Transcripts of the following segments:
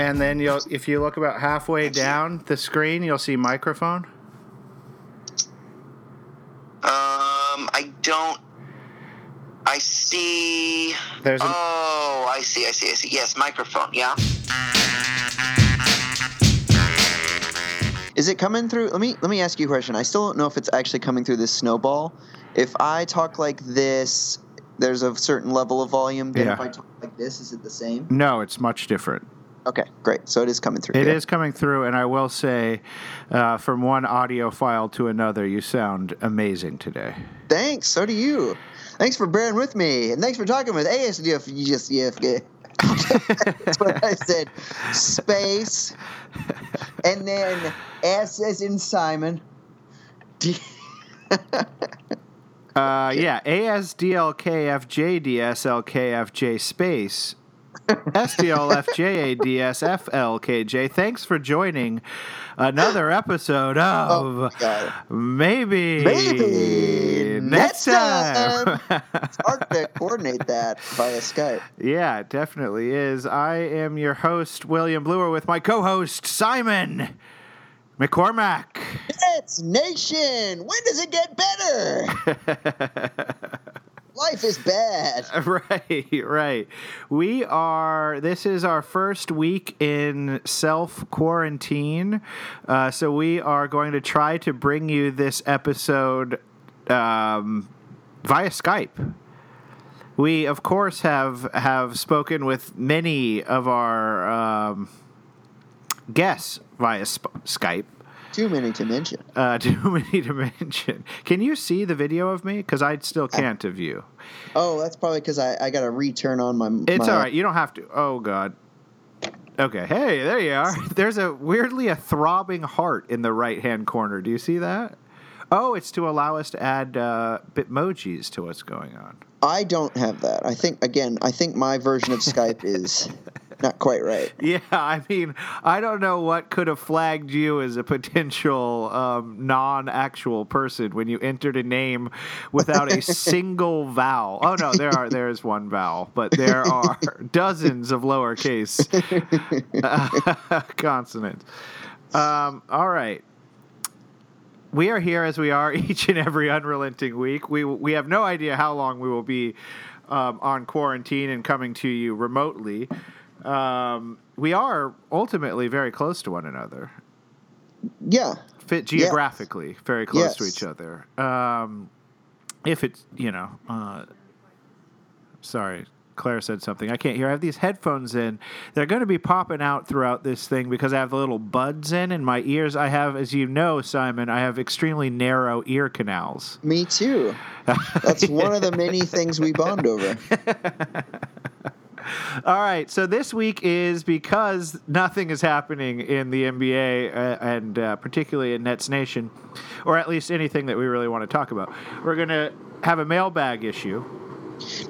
And then you'll, if you look about halfway down the screen, you'll see microphone. Um, I don't. I see. There's an- oh, I see. I see. I see. Yes, microphone. Yeah. Is it coming through? Let me let me ask you a question. I still don't know if it's actually coming through this snowball. If I talk like this, there's a certain level of volume. Then if I talk like this, is it the same? No, it's much different. Okay, great. So it is coming through. It here. is coming through, and I will say, uh, from one audio file to another, you sound amazing today. Thanks. So do you. Thanks for bearing with me, and thanks for talking with ASDF. You just yeah. That's what I said. Space, and then S as in Simon. D- Uh, yeah, ASDLKFJDSLKFJ space SDLFJADSFLKJ. Thanks for joining another episode Oh, of God. Maybe, Maybe next time. It's hard to coordinate that via Skype. yeah, it definitely is. I am your host, William Bluer, with my co host, Simon McCormack. It's Nation. When does it get better? Life is bad. Right, right. We are, this is our first week in self quarantine. Uh, so we are going to try to bring you this episode um, via Skype. We, of course, have, have spoken with many of our um, guests via sp- Skype. Too many to mention. Uh, too many to mention. Can you see the video of me? Because I still can't of you. Oh, that's probably because I, I got to return on my. It's my, all right. You don't have to. Oh God. Okay. Hey, there you are. There's a weirdly a throbbing heart in the right hand corner. Do you see that? Oh, it's to allow us to add uh, bitmojis to what's going on. I don't have that. I think again. I think my version of Skype is not quite right. Yeah, I mean, I don't know what could have flagged you as a potential um, non-actual person when you entered a name without a single vowel. Oh no, there are there is one vowel, but there are dozens of lowercase consonants. Um, all right. We are here as we are each and every unrelenting week. We we have no idea how long we will be um, on quarantine and coming to you remotely. Um, we are ultimately very close to one another, Yeah. fit geographically very close to each other. Um, if it's you know, uh, sorry, Claire said something. I can't hear. I have these headphones in. They're going to be popping out throughout this thing because I have the little buds in, and my ears. I have, as you know, Simon, I have extremely narrow ear canals. Me too. That's one of the many things we bond over. All right, so this week is because nothing is happening in the NBA uh, and uh, particularly in Nets Nation, or at least anything that we really want to talk about. We're going to have a mailbag issue.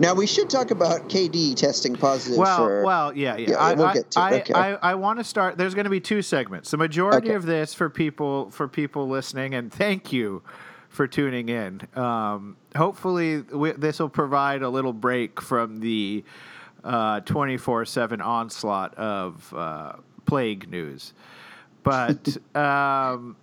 Now we should talk about KD testing positive Well, for. well, yeah, yeah. Yeah, I, we'll I, get to. I, Okay. I, I want to start. There's going to be two segments. The majority Okay. of this for people for people listening, and thank you for tuning in. Um, hopefully, this will provide a little break from the twenty four seven onslaught of uh, plague news. But um,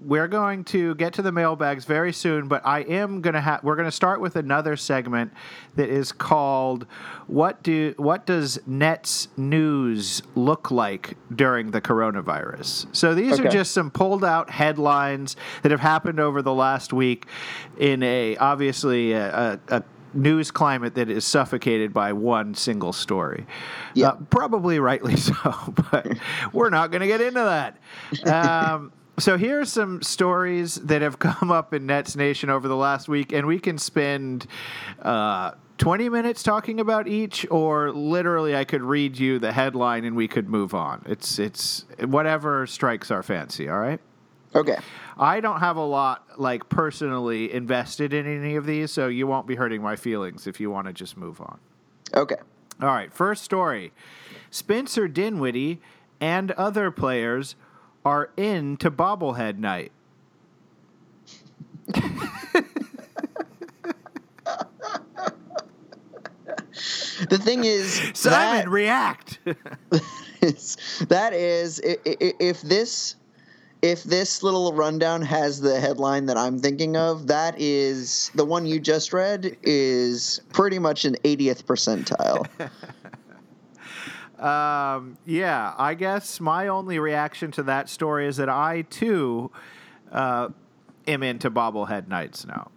we're going to get to the mailbags very soon, but I am going to have we're going to start with another segment that is called what do what does Nets news look like during the coronavirus? So these are just some pulled out headlines that have happened over the last week in a obviously a, a, a news climate that is suffocated by one single story. Yeah. Uh, probably rightly so, but we're not going to get into that. Um, so here are some stories that have come up in Nets Nation over the last week, and we can spend uh, 20 minutes talking about each, or literally I could read you the headline and we could move on. It's it's whatever strikes our fancy. All right. okay. I don't have a lot like personally invested in any of these, so you won't be hurting my feelings if you want to just move on. Okay. All right, first story. Spencer Dinwiddie and other players are into bobblehead night. The thing is, Simon, that- react. that is if this if this little rundown has the headline that I'm thinking of, that is the one you just read is pretty much an 80th percentile. Um, yeah, I guess my only reaction to that story is that I too uh, am into bobblehead nights now.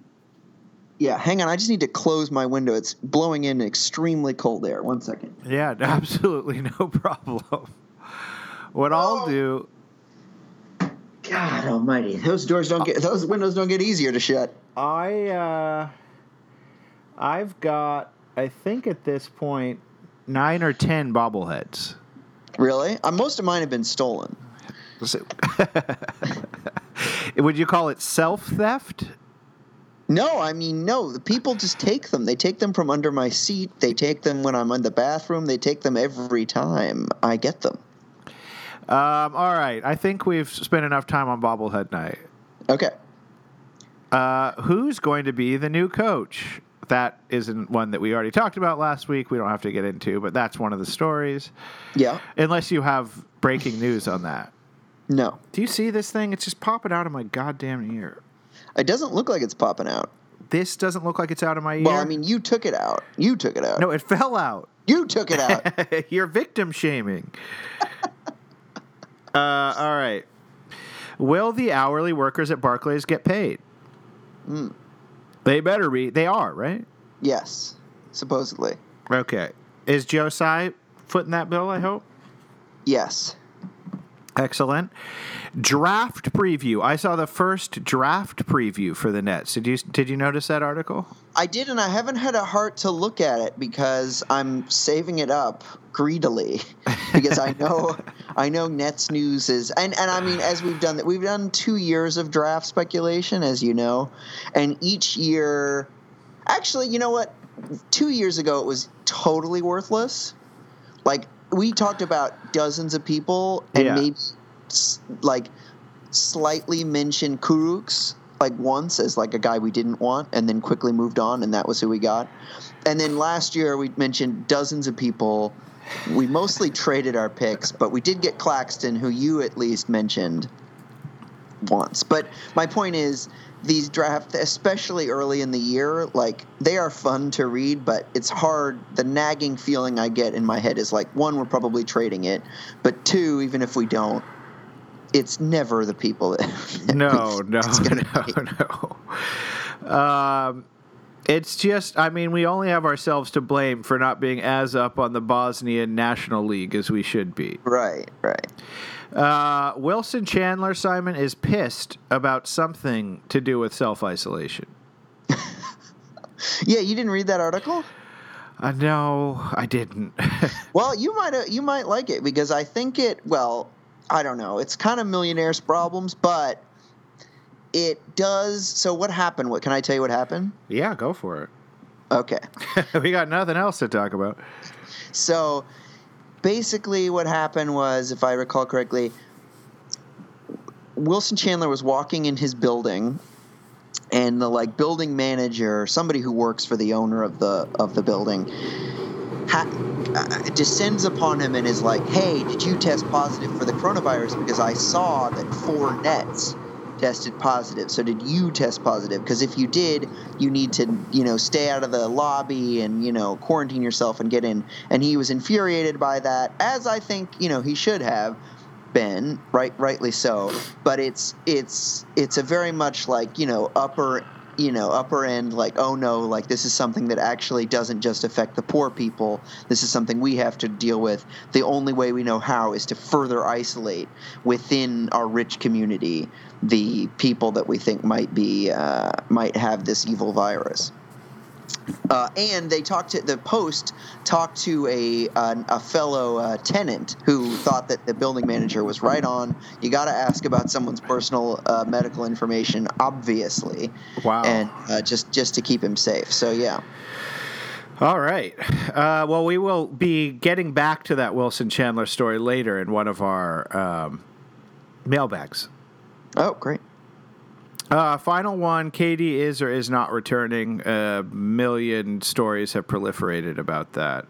yeah, hang on. I just need to close my window. It's blowing in extremely cold air. One second. Yeah, absolutely no problem. What I'll Oh. do, God Almighty, those doors don't get those windows don't get easier to shut. I uh, I've got I think at this point nine or ten bobbleheads. Really? Uh, most of mine have been stolen. Would you call it self theft? No, I mean no. The people just take them. They take them from under my seat. They take them when I'm in the bathroom. They take them every time I get them. Um, all right, I think we've spent enough time on bobblehead night. Okay. Uh, who's going to be the new coach? That isn't one that we already talked about last week. We don't have to get into, but that's one of the stories. Yeah. Unless you have breaking news on that. No. Do you see this thing? It's just popping out of my goddamn ear. It doesn't look like it's popping out. This doesn't look like it's out of my ear. Well, I mean, you took it out. You took it out. no, it fell out. You took it out. You're victim shaming. uh, all right. Will the hourly workers at Barclays get paid? Hmm. They better be. They are, right? yes. Supposedly. Okay. Is Joe Tsai footing that bill, I hope? Yes. Excellent. Draft preview. I saw the first draft preview for the Nets. Did you did you notice that article? I did, and I haven't had a heart to look at it because I'm saving it up greedily because I know I know Nets news is and and I mean as we've done that we've done two years of draft speculation as you know, and each year, actually, you know what? Two years ago it was totally worthless. Like we talked about dozens of people and Yeah. maybe like slightly mentioned Kurucs like once as like a guy we didn't want and then quickly moved on and that was who we got. And then last year we mentioned dozens of people. We mostly traded our picks, but we did get Claxton who you at least mentioned once. But my point is these drafts especially early in the year like they are fun to read but it's hard the nagging feeling i get in my head is like one we're probably trading it but two even if we don't it's never the people that No, no, gonna no, no. Um, it's just, I mean, we only have ourselves to blame for not being as up on the Bosnian National League as we should be. right right Uh, Wilson Chandler, Simon, is pissed about something to do with self isolation. yeah you didn't read that article Uh, no, I didn't. well you might uh, you might like it because i think it well i don't know it's kind of millionaires problems but it does so what happened what can i tell you what happened yeah, go for it. okay we got nothing else to talk about. So basically, what happened was, if I recall correctly, Wilson Chandler was walking in his building, and the like building manager, somebody who works for the owner of the of the building, ha- uh, descends upon him and is like, "Hey, did you test positive for the coronavirus? Because I saw that four nets." Tested positive. So did you test positive? Because if you did you need to you know stay out of the lobby and you know quarantine yourself and get in. And he was infuriated by that as i think you know he should have been right rightly so. But it's it's it's a very much like you know upper you know upper end like oh no like this is something that actually doesn't just affect the poor people. This is something we have to deal with. The only way we know how is to further isolate within our rich community the people that we think might be uh, might have this evil virus uh, and they talked to the Post talked to a a, a fellow uh, tenant who thought that the building manager was right on. You got to ask about someone's personal uh, medical information, obviously, Wow. and uh, just just to keep him safe. So yeah, All right. Uh, well, we will be getting back to that Wilson Chandler story later in one of our um, mailbags. oh great. Uh, final one KD is or is not returning. A million stories have proliferated about that.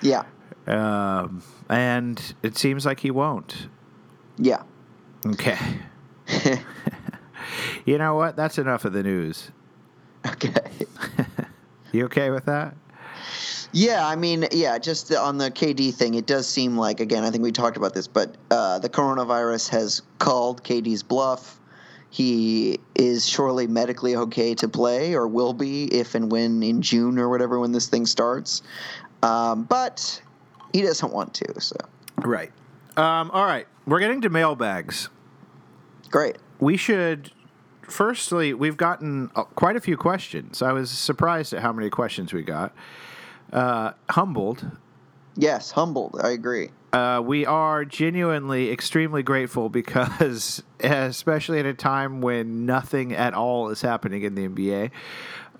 Yeah, Um, and it seems like he won't. Yeah. Okay. you know what? That's enough of the news. Okay. You okay with that? Yeah, I mean, yeah, just the, on the KD thing, it does seem like again. I think we talked about this, but uh, the coronavirus has called KD's bluff. He is surely medically okay to play, or will be if and when in June or whatever when this thing starts. Um, but he doesn't want to. So Right. Um, all right. We're getting to mailbags. great. We should. Firstly, we've gotten uh, quite a few questions. I was surprised at how many questions we got. Uh, humbled. Yes, humbled. I agree. Uh, we are genuinely extremely grateful because, especially at a time when nothing at all is happening in the NBA,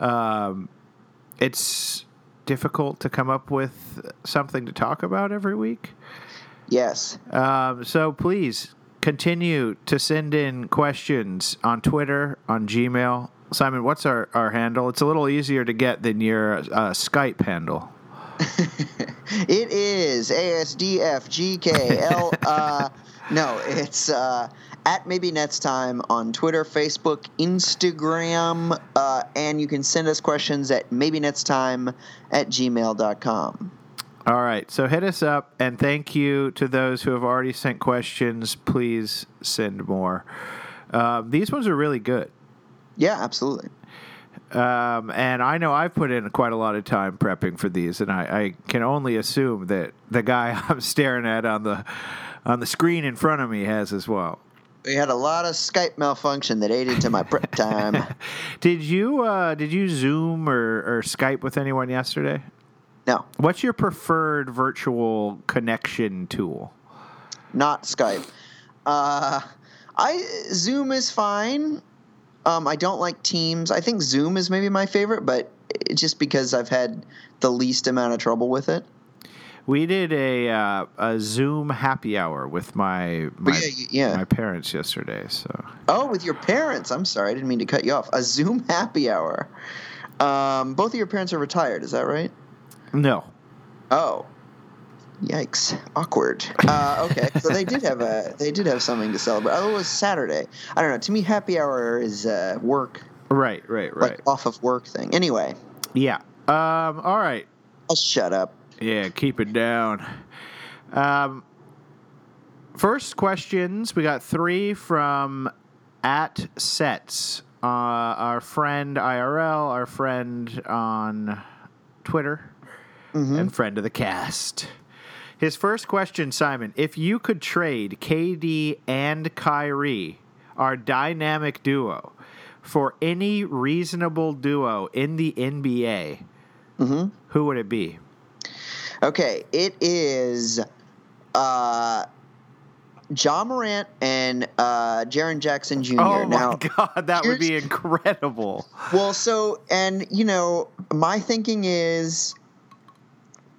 um, it's difficult to come up with something to talk about every week. Yes. Um, so please continue to send in questions on Twitter, on Gmail. Simon, what's our, our handle? It's a little easier to get than your uh, Skype handle. It is ASDFGKL. uh, no, it's uh, at maybe next time on Twitter, Facebook, Instagram, uh, and you can send us questions at maybe next time at gmail.com. All right, so hit us up, and thank you to those who have already sent questions. Please send more. Uh, these ones are really good. Yeah, absolutely. Um, and I know I've put in quite a lot of time prepping for these, and I, I can only assume that the guy I'm staring at on the on the screen in front of me has as well. We had a lot of Skype malfunction that ate into my prep time. Did you uh, did you Zoom or, or Skype with anyone yesterday? No, What's your preferred virtual connection tool? not Skype. Uh, I Zoom is fine. Um, I don't like Teams. I think Zoom is maybe my favorite, but just because I've had the least amount of trouble with it. We did a uh, a Zoom happy hour with my my, yeah, yeah. my parents yesterday. So Oh, with your parents. I'm sorry, I didn't mean to cut you off. A Zoom happy hour. Um, both of your parents are retired. Is that right? no, Oh, yikes! Awkward. Uh, okay, so they did have a they did have something to celebrate. Oh, it was Saturday. I don't know. To me, happy hour is uh, work, right, right, right. like off of work thing. Anyway, yeah. Um. All right. I'll shut up. Yeah, keep it down. Um, first questions. We got three from at sets. Uh, our friend IRL, our friend on Twitter, and friend of the cast. His first question, Simon: If you could trade KD and Kyrie, our dynamic duo, for any reasonable duo in the NBA, who would it be? Okay, it is uh, Ja Morant and uh, Jaren Jackson Jr. Oh now, my god, that would be incredible. Well, so and you know, my thinking is,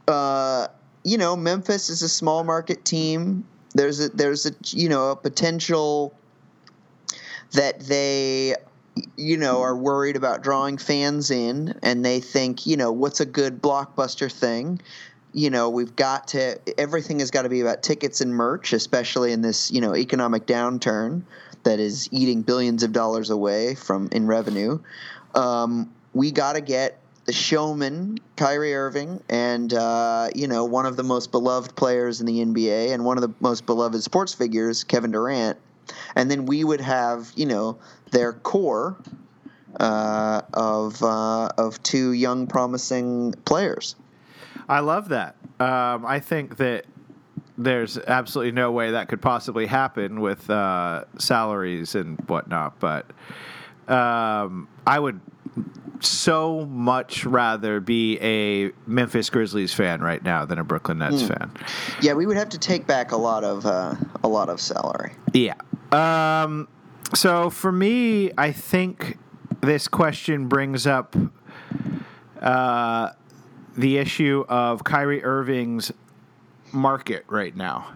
uh, you know, Memphis is a small market team. There's a there's a you know a potential that they you know are worried about drawing fans in, and they think you know what's a good blockbuster thing. You know, we've got to everything has got to be about tickets and merch, especially in this you know economic downturn that is eating billions of dollars away from in revenue. Um, we got to get the showman Kyrie Irving and uh, you know one of the most beloved players in the NBA and one of the most beloved sports figures Kevin Durant, and then we would have you know their core uh, of uh, of two young promising players. I love that. Um, I think that there's absolutely no way that could possibly happen with uh, salaries and whatnot, but um, I would so much rather be a Memphis Grizzlies fan right now than a Brooklyn Nets fan. Yeah, we would have to take back a lot of uh, a lot of salary. Yeah. Um, so for me, I think this question brings up uh, the issue of Kyrie Irving's market right now.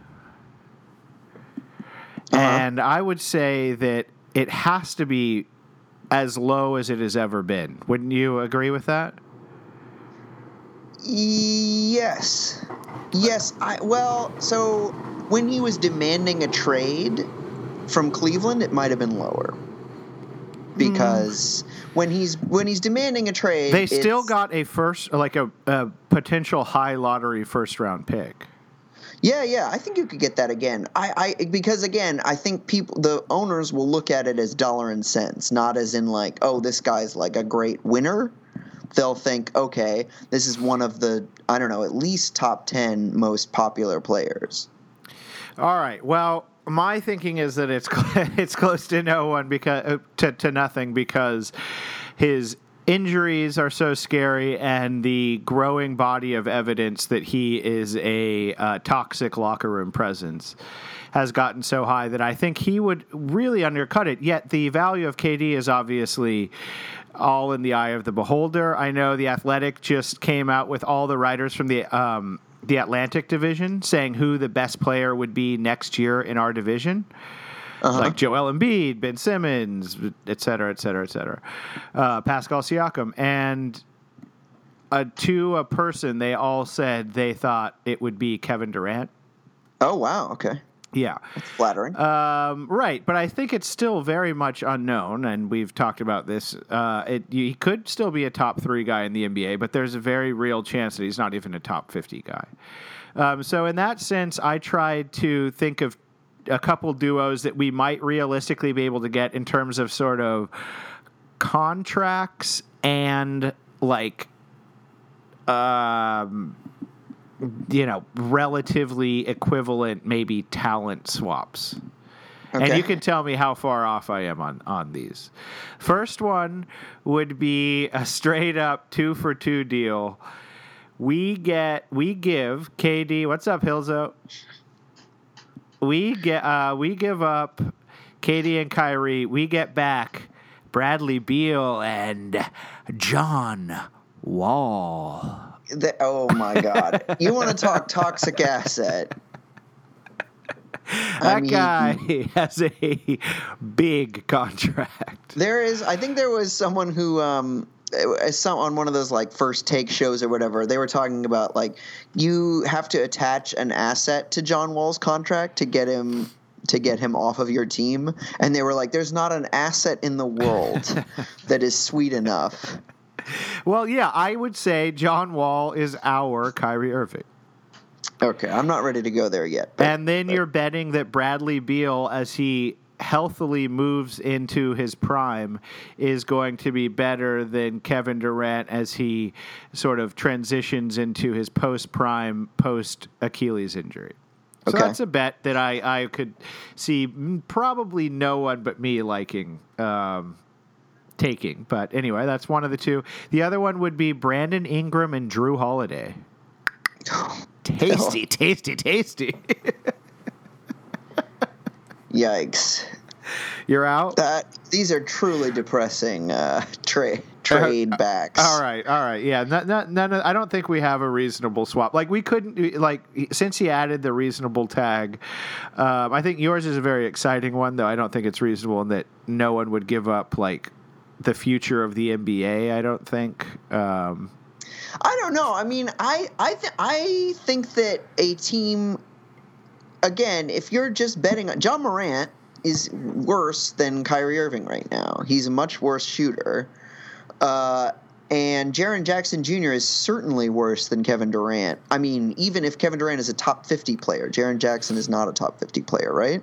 And I would say that it has to be as low as it has ever been. Wouldn't you agree with that? Yes. Yes. I well, so when he was demanding a trade from Cleveland, it might have been lower. Because hmm. when he's when he's demanding a trade, They still got a first, like a, a potential high lottery first round pick. Yeah, yeah, I think you could get that again. I, I because again, I think people the owners will look at it as dollar and cents, not as in like, oh, this guy's like a great winner. They'll think, okay, this is one of the I don't know, at least top 10 most popular players. All right. Well, my thinking is that it's it's close to no one because to to nothing because his injuries are so scary and the growing body of evidence that he is a uh, toxic locker room presence has gotten so high that I think he would really undercut it. Yet the value of KD is obviously all in the eye of the beholder. I know the Athletic just came out with all the writers from the um, the Atlantic division saying who the best player would be next year in our division. Uh-huh. Like Joel Embiid, Ben Simmons, et cetera, et cetera, et cetera. Uh, Pascal Siakam. And uh, to a person, they all said they thought it would be Kevin Durant. Oh wow, okay. Yeah. It's flattering. Um, right, but I think it's still very much unknown, and we've talked about this. Uh, it, he could still be a top three guy in the NBA, but there's a very real chance that he's not even a top 50 guy. Um, so, in that sense, I tried to think of a couple duos that we might realistically be able to get in terms of sort of contracts and like um you know relatively equivalent maybe talent swaps and you can tell me how far off I am on on these. First one would be a straight up two for two deal. We get we give KD. What's up, Hilzo? We get uh, we give up KD and Kyrie. We get back Bradley Beal and John Wall. The- oh my god. you want to talk toxic asset? I That mean- guy has a big contract. There is. I think there was someone who, um, Uh, some on one of those like first take shows or whatever. They were talking about like you have to attach an asset to John Wall's contract to get him to get him off of your team, and they were like, "There's not an asset in the world that is sweet enough." Well, yeah, I would say John Wall is our Kyrie Irving. Okay, I'm not ready to go there yet. but- And then you're betting that Bradley Beal, as he healthily moves into his prime, is going to be better than Kevin Durant as he sort of transitions into his post prime, post Achilles injury. So Okay. that's a bet that I, I could see probably no one but me liking. Um, taking. But anyway, that's one of the two. The other one would be Brandon Ingram and Jrue Holiday. Tasty, tasty, tasty. Yikes! You're out? That these are truly depressing uh, trade trade backs. All right, all right, yeah. None, none, none of, I don't think we have a reasonable swap. Like we couldn't, like since he added the reasonable tag. Um, I think yours is a very exciting one, though. I don't think it's reasonable in that no one would give up like the future of the NBA. I don't think. Um, I don't know. I mean, I I th- I think that a team again, if you're just betting on Ja Morant is worse than Kyrie Irving right now. He's a much worse shooter. Uh, and Jaren Jackson Jr. is certainly worse than Kevin Durant. I mean, even if Kevin Durant is a top 50 player, Jaren Jackson is not a top 50 player, right?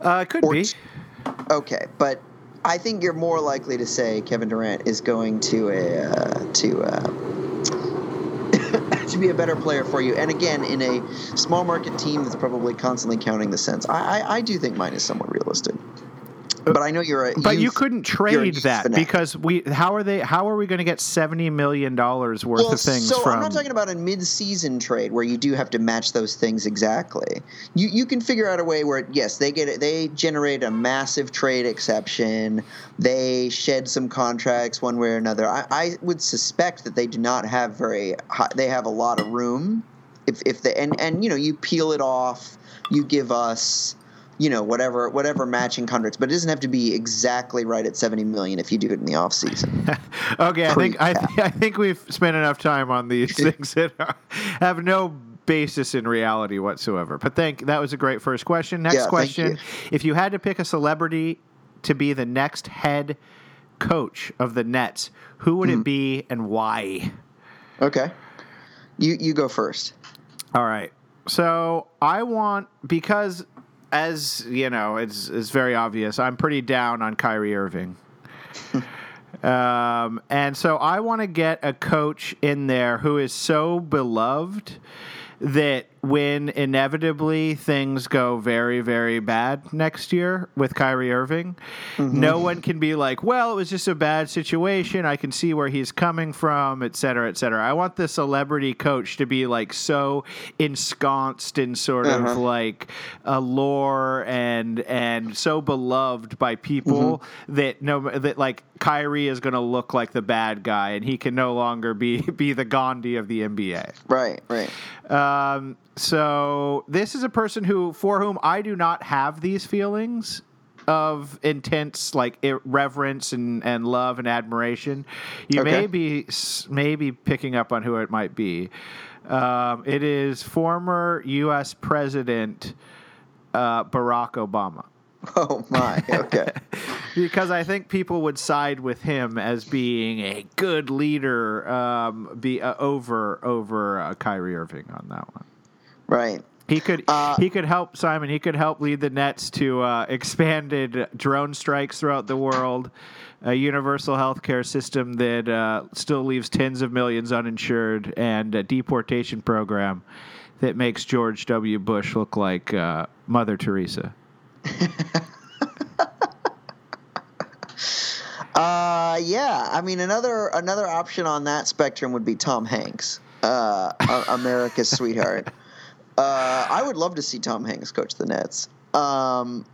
uh, it could Or be. Okay, but I think you're more likely to say Kevin Durant is going to a uh, to uh, to be a better player for you. And again, in a small market team that's probably constantly counting the cents, I I, I do think mine is somewhat realistic. But I know you're a But you couldn't trade that fanatic. because we. How are they? How are we going to get seventy million dollars worth well, of things so from? I'm not talking about a mid-season trade where you do have to match those things exactly. You you can figure out a way where yes, they get it. They generate a massive trade exception. They shed some contracts one way or another. I, I would suspect that they do not have very. High, they have a lot of room. If if they and and you know you peel it off, you give us you know whatever whatever matching contracts, but it doesn't have to be exactly right at seventy million if you do it in the off season. okay, I think I, th- I think we've spent enough time on these things that are, have no basis in reality whatsoever. But thank that was a great first question. Next Yeah, question: you. If you had to pick a celebrity to be the next head coach of the Nets, who would Hmm. it be and why? okay, you you go first. All right. So I want because as you know, it's it's very obvious. I'm pretty down on Kyrie Irving. um, and so I want to get a coach in there who is so beloved that when inevitably things go very, very bad next year with Kyrie Irving, no one can be like, well, it was just a bad situation. I can see where he's coming from, et cetera, et cetera. I want the celebrity coach to be like so ensconced in sort of Uh-huh. like a lore and and so beloved by people that no that like Kyrie is going to look like the bad guy and he can no longer be be the Gandhi of the NBA. Right, right. Um, so this is a person who, for whom I do not have these feelings of intense like reverence and, and love and admiration. You may be maybe picking up on who it might be. Um, it is former U.S. President uh, Barack Obama. Oh my. Okay. because I think people would side with him as being a good leader, um, be uh, over over uh, Kyrie Irving on that one. Right. He could Uh, he could help Simon. He could help lead the Nets to uh, expanded drone strikes throughout the world, a universal healthcare system that uh, still leaves tens of millions uninsured, and a deportation program that makes George W. Bush look like uh, Mother Teresa. Uh, yeah. I mean, another another option on that spectrum would be Tom Hanks, uh, America's sweetheart. Uh, I would love to see Tom Hanks coach the Nets. Um,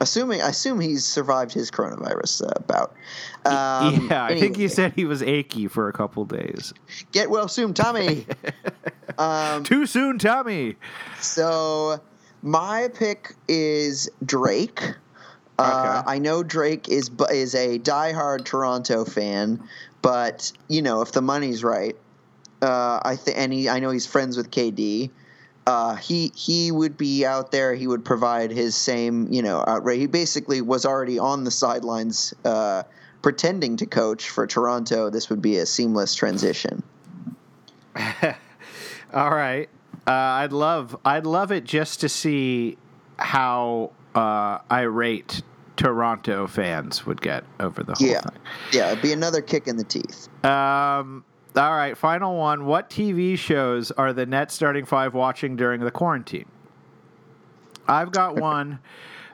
assuming, I assume he's survived his coronavirus uh, bout. Um, yeah, I think he said he was achy for a couple days. Get well soon, Tommy. um, Too soon, Tommy. So my pick is Drake. Uh, Okay. I know Drake is is a diehard Toronto fan, but you know if the money's right, uh, I think and he, I know he's friends with KD. Uh, he he would be out there. He would provide his same you know outrage. He basically was already on the sidelines, uh, pretending to coach for Toronto. This would be a seamless transition. All right. Uh, I'd love I'd love it just to see how uh, irate Toronto fans would get over the whole Yeah, yeah, it'd be another kick in the teeth. Um, all right, final one. What TV shows are the Nets starting five watching during the quarantine? I've got one.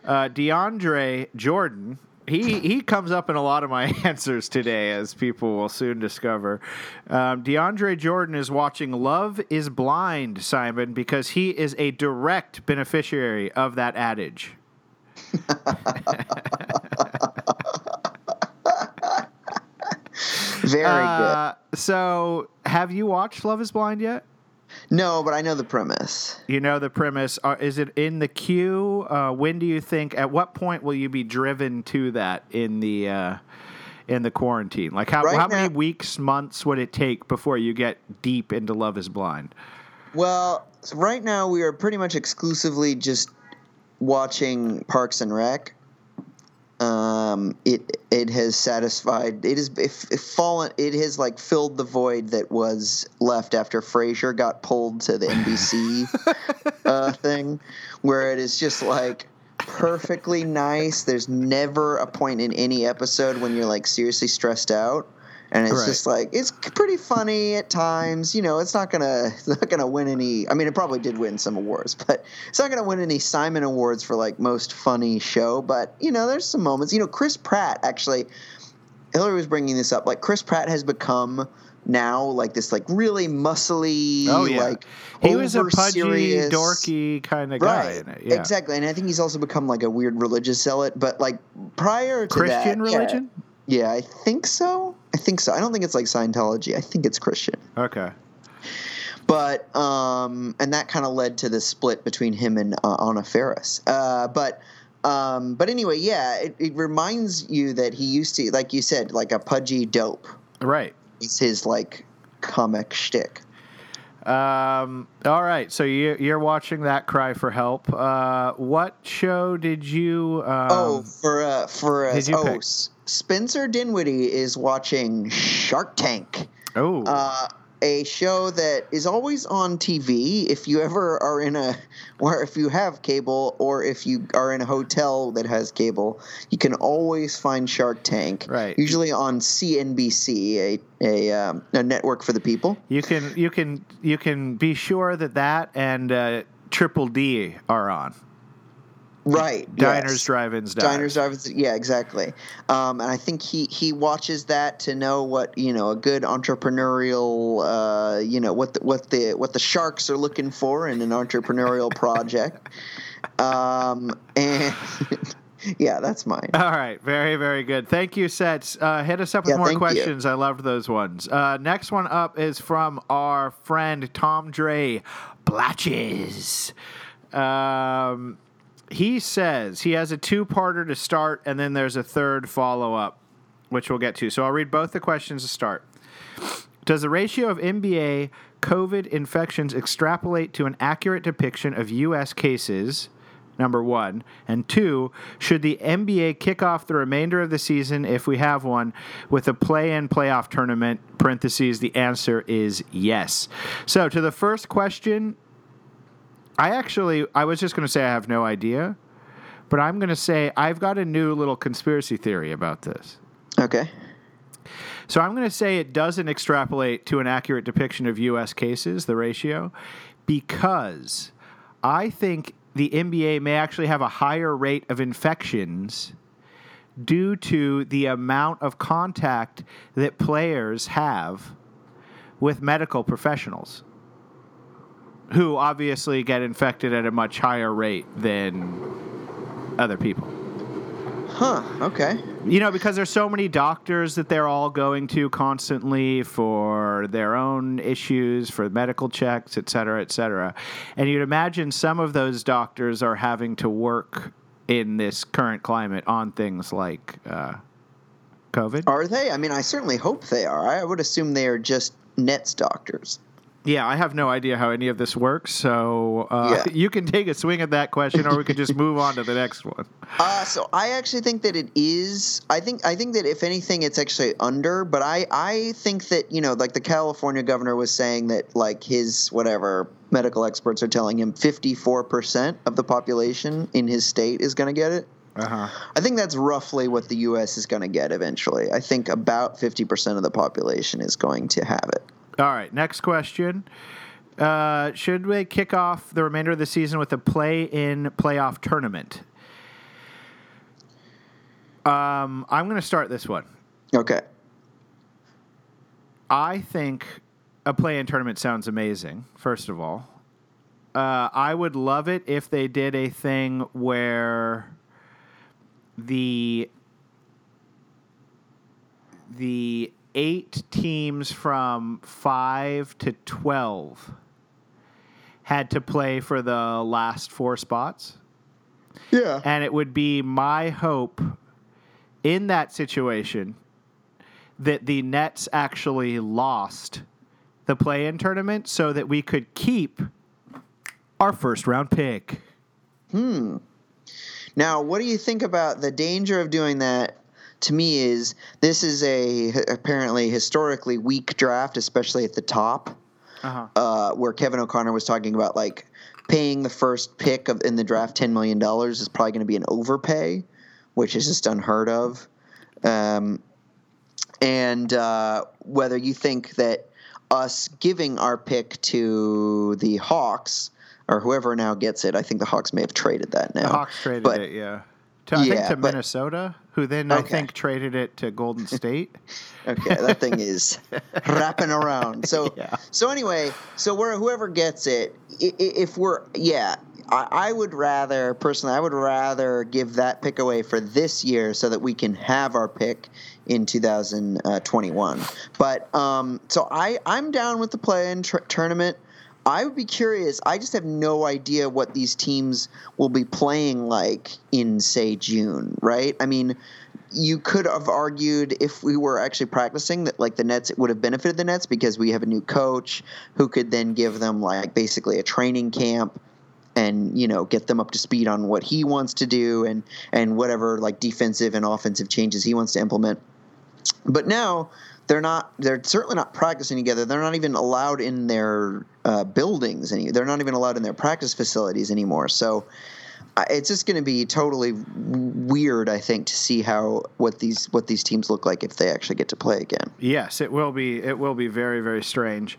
Uh, DeAndre Jordan. He he comes up in a lot of my answers today, as people will soon discover. Um, DeAndre Jordan is watching Love Is Blind, Simon, because he is a direct beneficiary of that adage. Very Uh, so, have you watched Love Is Blind yet? No, but I know the premise. You know the premise. Uh, is it in the queue? Uh, when do you think? At what point will you be driven to that in the uh, in the quarantine? Like how Right how many weeks, months would it take before you get deep into Love Is Blind? Well, so right now we are pretty much exclusively just watching Parks and Rec. Um, it it has satisfied. It has it, it fallen. It has like filled the void that was left after Frasier got pulled to the NBC uh, thing, where it is just like perfectly nice. There's never a point in any episode when you're like seriously stressed out. And it's Right. just like it's pretty funny at times. You know, it's not gonna it's not gonna win any. I mean, it probably did win some awards, but it's not gonna win any Simon Awards for like most funny show. But you know, there's some moments. You know, Chris Pratt actually. Hillary was bringing this up. Like Chris Pratt has become now like this like really muscly. Oh yeah, like he was a pudgy, serious- dorky kind of guy. Right, In it. Yeah. exactly, and I think he's also become like a weird religious zealot. But like prior to Christian that, yeah. religion. Yeah, I think so. I think so. I don't think it's like Scientology. I think it's Christian. Okay. but um, and that kind of led to the split between him and uh, Anna Faris. Uh, but um, but anyway, yeah, it, it reminds you that he used to, like you said, like a pudgy dope. Right. It's his like comic shtick. Um, all right, so you, you're watching that cry for help. Uh, what show did you? Um, oh, for uh, for uh, did you oh, pick? Spencer Dinwiddie is watching Shark Tank. oh, uh, a show that is always on TV. If you ever are in a, or if you have cable, or if you are in a hotel that has cable, you can always find Shark Tank. Right. Usually on CNBC, a a, um, a network for the people. you can you can you can be sure that that and uh, Triple D are on. Right. Diners, yes. drive-ins, Diners, drive-ins. yeah, exactly. Um, and I think he he watches that to know what you know a good entrepreneurial, uh, you know what the, what the what the sharks are looking for in an entrepreneurial project. Um, and yeah, that's mine. All right, very, very good. Thank you, Sets. Uh, hit us up with Yeah, more thank you. questions. I loved those ones. Uh, next one up is from our friend Tom Dre Blatches. Um, he says he has a two-parter to start, and then there's a third follow-up, which we'll get to. So I'll read both the questions to start. Does the ratio of NBA COVID infections extrapolate to an accurate depiction of U.S. cases? Number one. And two, should the NBA kick off the remainder of the season, if we have one, with a play in playoff tournament? Parentheses, the answer is yes. So to the first question, I actually, I was just going to say I have no idea, but I'm going to say I've got a new little conspiracy theory about this. Okay. So I'm going to say it doesn't extrapolate to an accurate depiction of U.S. cases, the ratio, because I think the NBA may actually have a higher rate of infections due to the amount of contact that players have with medical professionals who obviously get infected at a much higher rate than other people. Huh. Okay. You know, because there's so many doctors that they're all going to constantly for their own issues, for medical checks, et cetera, et cetera. And you'd imagine some of those doctors are having to work in this current climate on things like uh, COVID. Are they? I mean, I certainly hope they are. I would assume they are just Nets doctors. Yeah, I have no idea how any of this works, so uh, Yeah. you can take a swing at that question, or we could just move on to the next one. Uh, so I actually think that it is. I think I think that if anything, it's actually under. But I I think that you know, like the California governor was saying that like his whatever medical experts are telling him, fifty four percent of the population in his state is going to get it. Uh huh. I think that's roughly what the U.S. is going to get eventually. I think about fifty percent of the population is going to have it. All right, next question. Uh, should we kick off the remainder of the season with a play-in playoff tournament? Um, I'm going to start this one. Okay. I think a play-in tournament sounds amazing. First of all, uh, I would love it if they did a thing where the the eight teams from five to twelve had to play for the last four spots. Yeah. And it would be my hope in that situation that the Nets actually lost the play in tournament so that we could keep our first round pick. Hmm. Now, what do you think about the danger of doing that? To me, is this is a apparently historically weak draft, especially at the top, Uh-huh. uh, where Kevin O'Connor was talking about like paying the first pick of in the draft ten million dollars is probably going to be an overpay, which is just unheard of. Um, and uh, whether you think that us giving our pick to the Hawks or whoever now gets it, I think the Hawks may have traded that now. The Hawks traded but- it, yeah. To, I think Yeah, to but- Minnesota, who then I think traded it to Golden State. Okay, that thing is wrapping around. So, Yeah. so anyway, so we're whoever gets it. If we're, yeah, I, I would rather personally, I would rather give that pick away for this year so that we can have our pick in 2021. But um, so I, I'm down with the play-in tr- tournament. I would be curious. I just have no idea what these teams will be playing like in, say, June, right? I mean, you could have argued if we were actually practicing that like the Nets would have benefited the Nets because we have a new coach who could then give them like basically a training camp and you know get them up to speed on what he wants to do and and whatever like defensive and offensive changes he wants to implement. But now they're not they're certainly not practicing together. They're not even allowed in their uh, buildings. They're not even allowed in their practice facilities anymore. So it's just going to be totally weird, I think, to see how what these what these teams look like if they actually get to play again. Yes, it will be. It will be very very strange.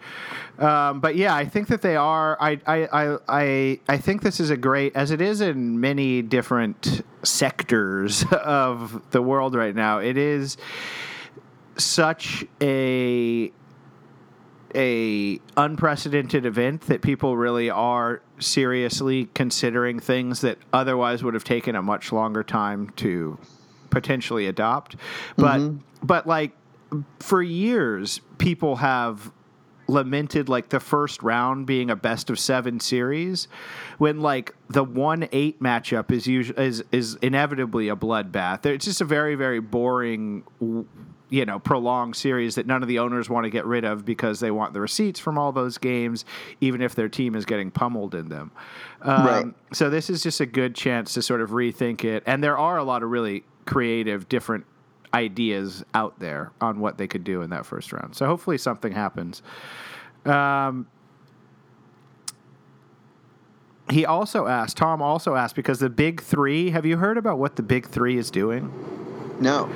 Um, but yeah, I think that they are. I, I I I think this is a great, as it is in many different sectors of the world right now. It is such a a unprecedented event that people really are seriously considering things that otherwise would have taken a much longer time to potentially adopt. But mm-hmm. but like for years people have lamented like the first round being a best of 7 series when like the 1-8 matchup is usually is is inevitably a bloodbath. It's just a very very boring you know prolonged series that none of the owners want to get rid of because they want the receipts from all those games, even if their team is getting pummeled in them. Um, right. So this is just a good chance to sort of rethink it, and there are a lot of really creative, different ideas out there on what they could do in that first round. So hopefully something happens. Um, he also asked, Tom also asked, because the Big Three, have you heard about what the Big Three is doing? No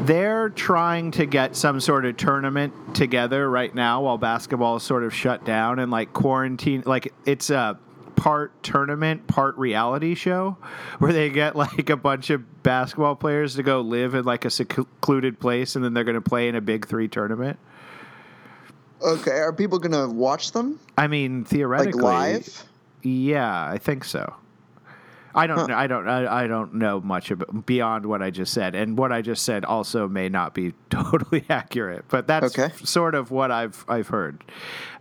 they're trying to get some sort of tournament together right now while basketball is sort of shut down and like quarantine like it's a part tournament part reality show where they get like a bunch of basketball players to go live in like a secluded place and then they're going to play in a big 3 tournament. Okay are people going to watch them? I mean theoretically like live? yeah i think so I don't. Huh. Know, I don't. I, I, don't know much about, beyond what I just said, and what I just said also may not be totally accurate, but that's okay. sort of what I've I've heard.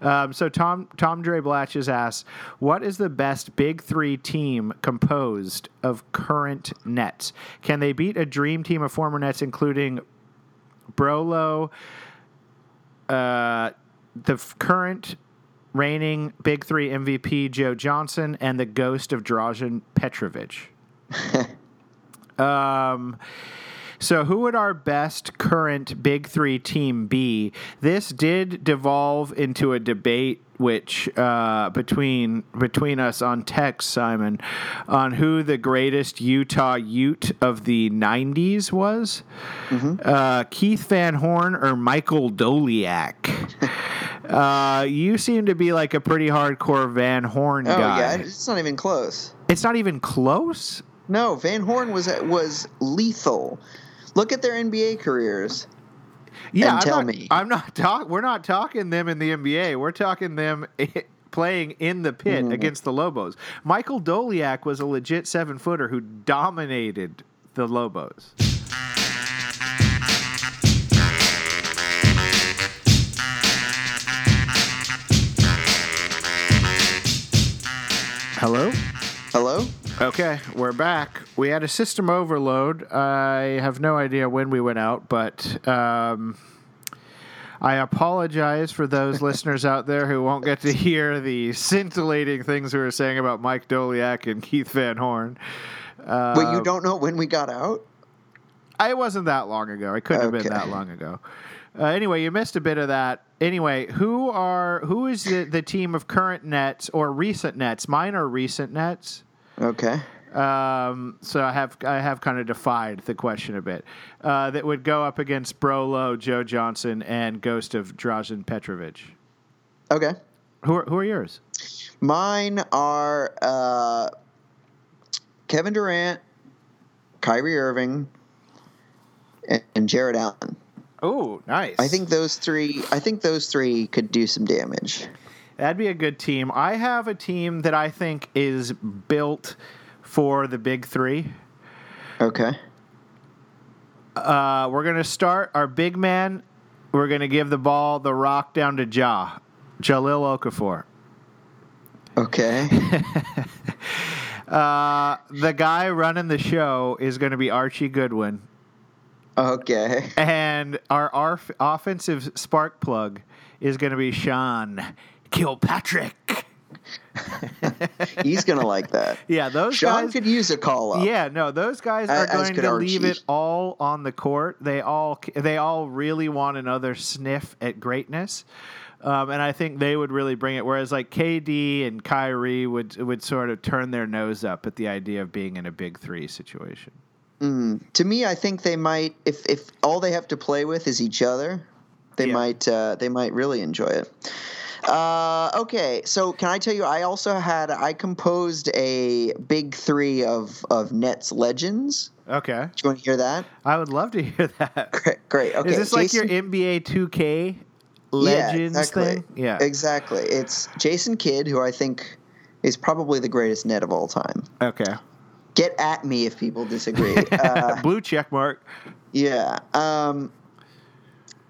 Um, so Tom Tom Dre Blatches asks, "What is the best Big Three team composed of current Nets? Can they beat a dream team of former Nets, including Brolo?" Uh, the f- current reigning Big Three MVP Joe Johnson and the ghost of Drazen Petrovic. um, so, who would our best current Big Three team be? This did devolve into a debate, which uh, between between us on text, Simon, on who the greatest Utah Ute of the '90s was. Mm-hmm. Uh, Keith Van Horn or Michael Doleac. uh, you seem to be like a pretty hardcore Van Horn oh, guy. yeah, it's not even close. It's not even close. No, Van Horn was was lethal. Look at their NBA careers. Yeah, I'm tell not, me. I'm not talk. We're not talking them in the NBA. We're talking them playing in the pit mm-hmm. against the Lobos. Michael Doleac was a legit seven footer who dominated the Lobos. Hello? Okay, we're back. We had a system overload. I have no idea when we went out, but um, I apologize for those listeners out there who won't get to hear the scintillating things we were saying about Mike Doleac and Keith Van Horn. Uh, Wait, you don't know when we got out? I wasn't that long ago. I couldn't okay. have been that long ago. Uh, anyway, you missed a bit of that. Anyway, who are who is the, the team of current Nets or recent Nets? Mine are recent Nets. Okay. Um, so I have I have kind of defied the question a bit. Uh, that would go up against Brolo, Joe Johnson, and Ghost of Drazen Petrovic. Okay. Who are, who are yours? Mine are uh, Kevin Durant, Kyrie Irving, and, and Jarrett Allen. Oh, nice. I think those three. I think those three could do some damage. That'd be a good team. I have a team that I think is built for the big three. Okay. Uh, we're gonna start our big man. We're gonna give the ball, the rock down to Ja, Jahlil Okafor. Okay. Uh, the guy running the show is going to be Archie Goodwin, Okay. and our, our offensive spark plug is going to be Sean Kilpatrick. He's gonna like that. Yeah, those Sean guys. could use a call up. Yeah, no, those guys are as going could to leave it all on the court. They all they all really want another sniff at greatness. Um, and I think they would really bring it. Whereas like KD and Kyrie would would sort of turn their nose up at the idea of being in a big three situation. Mm. To me, I think they might if if all they have to play with is each other, they Yeah. might uh, they might really enjoy it. Uh, okay, so can I tell you? I also had I composed a big three of of Nets legends. Okay, Do you want to hear that? I would love to hear that. Great, great. Okay, Is this like your Jason- NBA 2K Yeah, legends exactly. thing? Yeah. Exactly. It's Jason Kidd, who I think is probably the greatest net of all time. Okay. Get at me if people disagree. Uh, Blue check mark. yeah. Um,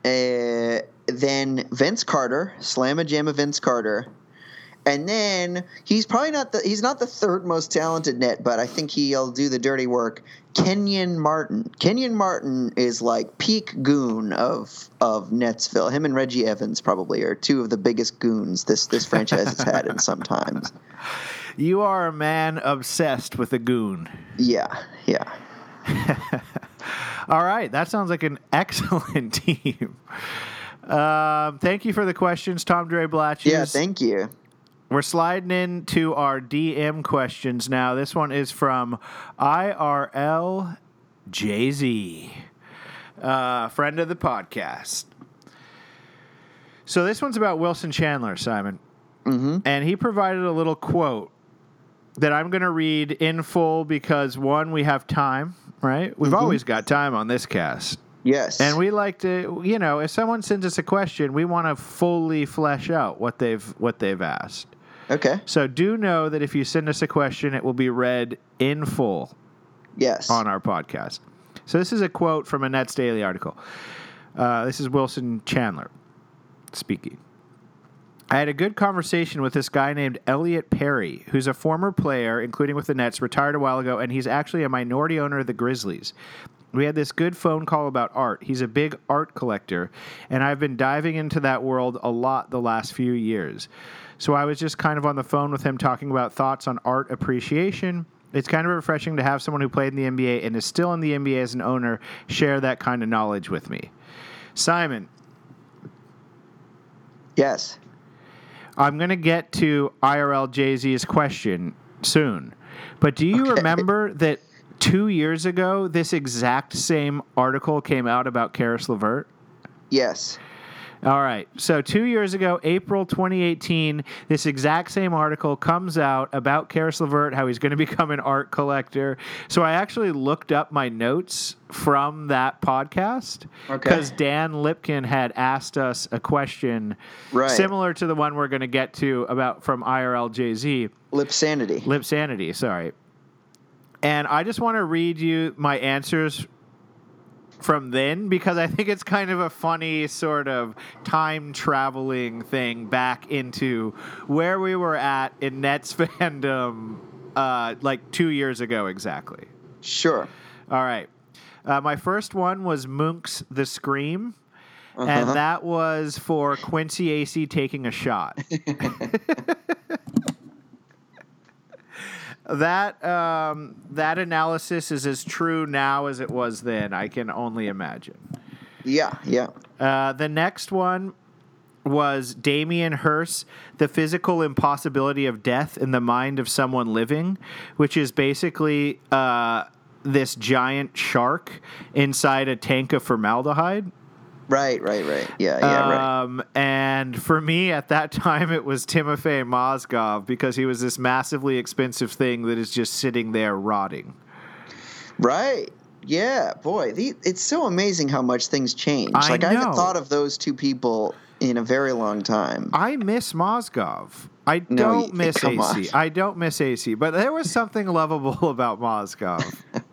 uh, then Vince Carter, Slam a Jam of Vince Carter. And then he's probably not the he's not the third most talented net, but I think he'll do the dirty work. Kenyon Martin. Kenyon Martin is like peak goon of of Netsville. Him and Reggie Evans probably are two of the biggest goons this this franchise has had in some times. You are a man obsessed with a goon. Yeah, yeah. All right, that sounds like an excellent team. Um, thank you for the questions, Tom Dre Blatches. Yeah, thank you. We're sliding into our DM questions now. This one is from IRL JZ, uh, friend of the podcast. So this one's about Wilson Chandler, Simon. hmm And he provided a little quote that I'm going to read in full because one, we have time, right? We've always got time on this cast. Yes. And we like to, you know, if someone sends us a question, we want to fully flesh out what they've what they've asked. Okay. So do know that if you send us a question, it will be read in full Yes. on our podcast. So this is a quote from a Nets Daily article. Uh, this is Wilson Chandler speaking. I had a good conversation with this guy named Elliot Perry, who's a former player, including with the Nets, retired a while ago, and he's actually a minority owner of the Grizzlies. We had this good phone call about art. He's a big art collector, and I've been diving into that world a lot the last few years. So I was just kind of on the phone with him talking about thoughts on art appreciation. It's kind of refreshing to have someone who played in the NBA and is still in the NBA as an owner share that kind of knowledge with me. Simon, yes. I'm going to get to IRL Jay Z's question soon. But do you Okay. remember that two years ago, this exact same article came out about Caris LeVert? Yes. All right. So, two years ago, April 2018, this exact same article comes out about Caris LeVert, how he's going to become an art collector. So, I actually looked up my notes from that podcast Okay. because Dan Lipkin had asked us a question Right. similar to the one we're going to get to about from IRL JZ, Lip sanity. Lip Sanity, sorry. And I just want to read you my answers from then because I think it's kind of a funny sort of time traveling thing back into where we were at in Nets fandom uh, like two years ago exactly. Sure. All right. Uh, my first one was Munch's The Scream. Uh-huh. And that was for Quincy Acy taking a shot. that um, that analysis is as true now as it was then. I can only imagine. yeah. Yeah. Uh, the next one was Damien Hirst, the physical impossibility of death in the mind of someone living, which is basically uh, this giant shark inside a tank of formaldehyde. Right. Right. Right. Yeah. Yeah. right. Um, and for me at that time, it was Timofey Mozgov because he was this massively expensive thing that is just sitting there rotting. Right. Yeah. Boy, the, it's so amazing how much things change. I like I haven't thought of those two people in a very long time. I miss Mozgov. I No, don't y- miss Acy. on. I don't miss Acy, but there was something lovable about Mozgov.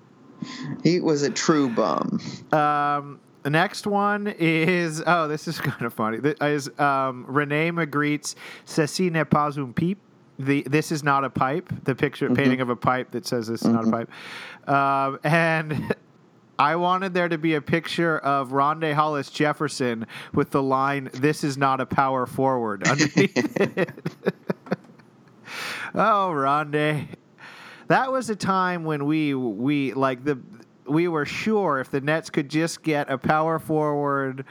He was a true bum. um, the next one is oh, this is kind of funny. This is um, Renee Magritte's "Ceci n'est pas un pipe." the this is not a pipe. The picture painting of a pipe that says this is not a pipe, um, and. I wanted there to be a picture of Rondae Hollis Jefferson with the line "This is not a power forward" underneath it. oh, Rondae, that was a time when we we like the we were sure if the Nets could just get a power forward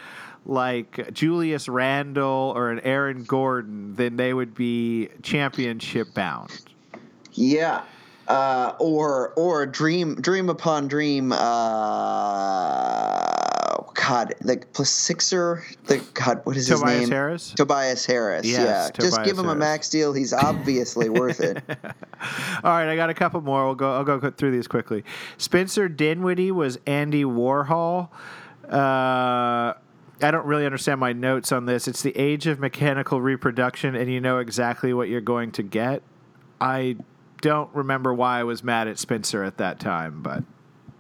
like Julius Randle or an Aaron Gordon, then they would be championship bound. Yeah. Uh, or or dream dream upon dream. Uh, God, the plus Sixer. The God, what is his Tobias name? Harris? Tobias Harris. Yes, yeah, just give him a max deal. He's obviously worth it. All right, I got a couple more. We'll go. I'll go through these quickly. Spencer Dinwiddie was Andy Warhol. Uh, I don't really understand my notes on this. It's the age of mechanical reproduction, and you know exactly what you're going to get. I don't remember why I was mad at Spencer at that time, but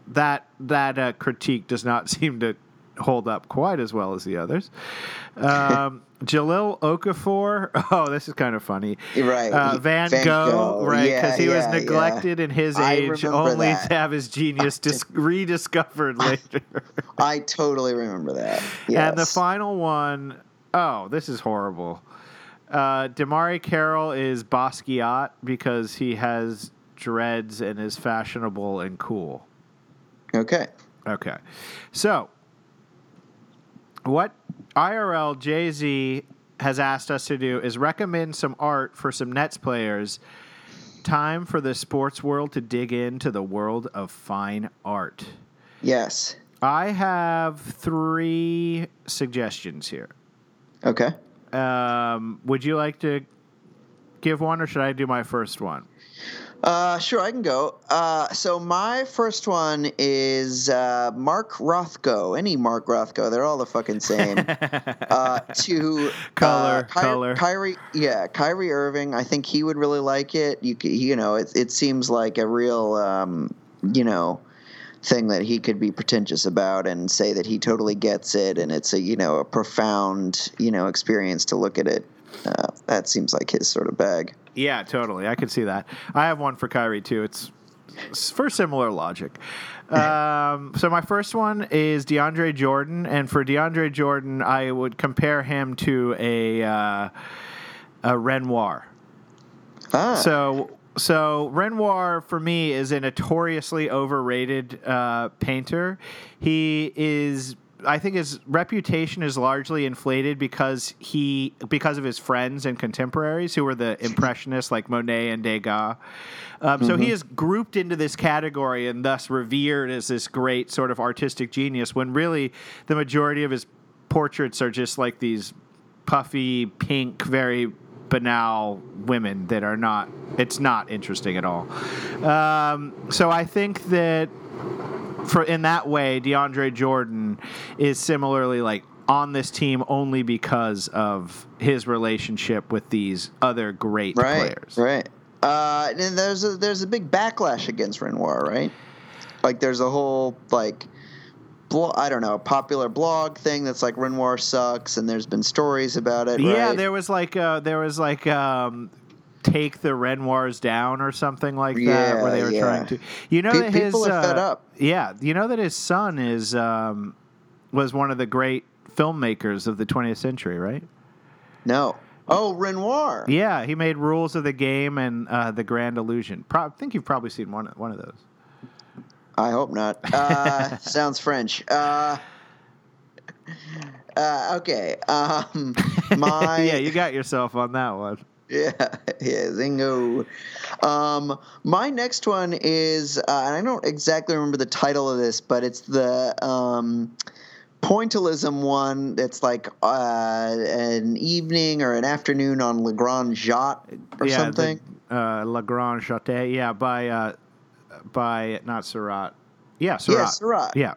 that that uh, critique does not seem to hold up quite as well as the others. Um, Jahlil Okafor. Oh, this is kind of funny. Right. Uh, Van, Van Gogh, Gogh. right? Yeah, Because he was yeah, yeah. neglected in his age, only that. to have his genius dis- rediscovered later. I totally remember that. And the Yes. final one, oh, this is horrible. Uh, DeMarre Carroll is Basquiat because he has dreads and is fashionable and cool. Okay. Okay. So, what IRL Jay Z has asked us to do is recommend some art for some Nets players. Time for the sports world to dig into the world of fine art. Yes. I have three suggestions here. Okay. Um, would you like to give one, or should I do my first one? Uh, sure, I can go. Uh, so my first one is uh, Mark Rothko. Any Mark Rothko, they're all the fucking same. uh, to Color, uh, Ky- color. Kyrie, yeah, Kyrie Irving. I think he would really like it. You, you know, it it seems like a real, um, you know, thing that he could be pretentious about and say that he totally gets it, and it's a you know a profound you know experience to look at it. Uh, that seems like his sort of bag. Yeah, totally. I could see that. I have one for Kyrie too. It's, for similar logic. Um, so my first one is DeAndre Jordan, and for DeAndre Jordan, I would compare him to a uh, a Renoir. Ah, So so Renoir for me is a notoriously overrated uh, painter. He is. I think his reputation is largely inflated because he because of his friends and contemporaries who were the impressionists like Monet and Degas. Um, So he is grouped into this category and thus revered as this great sort of artistic genius. When really the majority of his portraits are just like these puffy, pink, very banal women that are not. It's not interesting at all. Um, so I think that for in that way, DeAndre Jordan is similarly like on this team only because of his relationship with these other great right, players. right. Uh, and there's a there's a big backlash against Renoir, right? Like there's a whole like, I don't know, popular blog thing that's like Renoir sucks, and there's been stories about it. Yeah, right? there was like uh, there was like um, take the Renoirs down or something like that, Yeah, where they were yeah. trying to. You know Pe- that his people are fed uh, up. Yeah, you know that his son is um, was one of the great filmmakers of the 20th century, right? no. Oh, Renoir. Yeah, he made Rules of the Game and uh, The Grand Illusion. Pro- I think you've probably seen one one of those. I hope not. Uh, sounds French. Uh, uh, okay. Um, my yeah, you got yourself on that one. Yeah, yeah, zingo. Um, my next one is, uh, and I don't exactly remember the title of this, but it's the um, pointillism one. That's like uh, an evening or an afternoon on Le Grand Jatte or yeah, something. The, uh, Grande Château. Yeah, by uh, by not Seurat. Yeah, yeah, Seurat. Seurat. Yeah.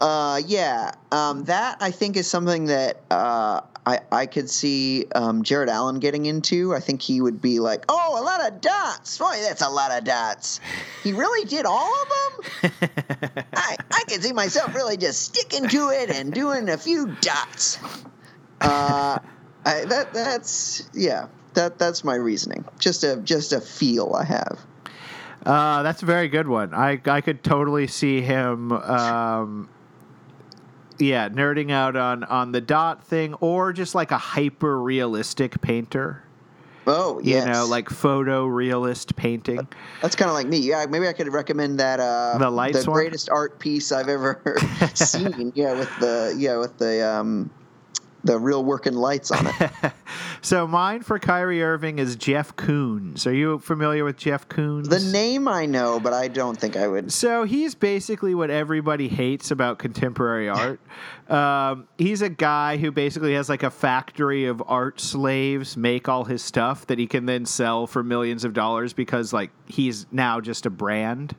Uh, yeah, um, that I think is something that uh, I I could see um, Jarrett Allen getting into. I think he would be like, "Oh, a lot of dots. Boy, that's a lot of dots. He really did all of them. I I can see myself really just sticking to it and doing a few dots. Uh, I, that that's yeah. That that's my reasoning. Just a just a feel I have. Uh, that's a very good one. I I could totally see him. Um, yeah, nerding out on on the dot thing, or just like a hyper realistic painter. Oh, yes. You know, like photo realist painting. That's kind of like me. Yeah, maybe I could recommend that. Uh, The lights the one? greatest art piece I've ever seen. Yeah, with the yeah with the um, the real working lights on it. so mine for Kyrie Irving is Jeff Koons. Are you familiar with Jeff Koons? the name I know, but I don't think I would. So he's basically what everybody hates about contemporary art. Um, he's a guy who basically has like a factory of art slaves make all his stuff that he can then sell for millions of dollars because like he's now just a brand.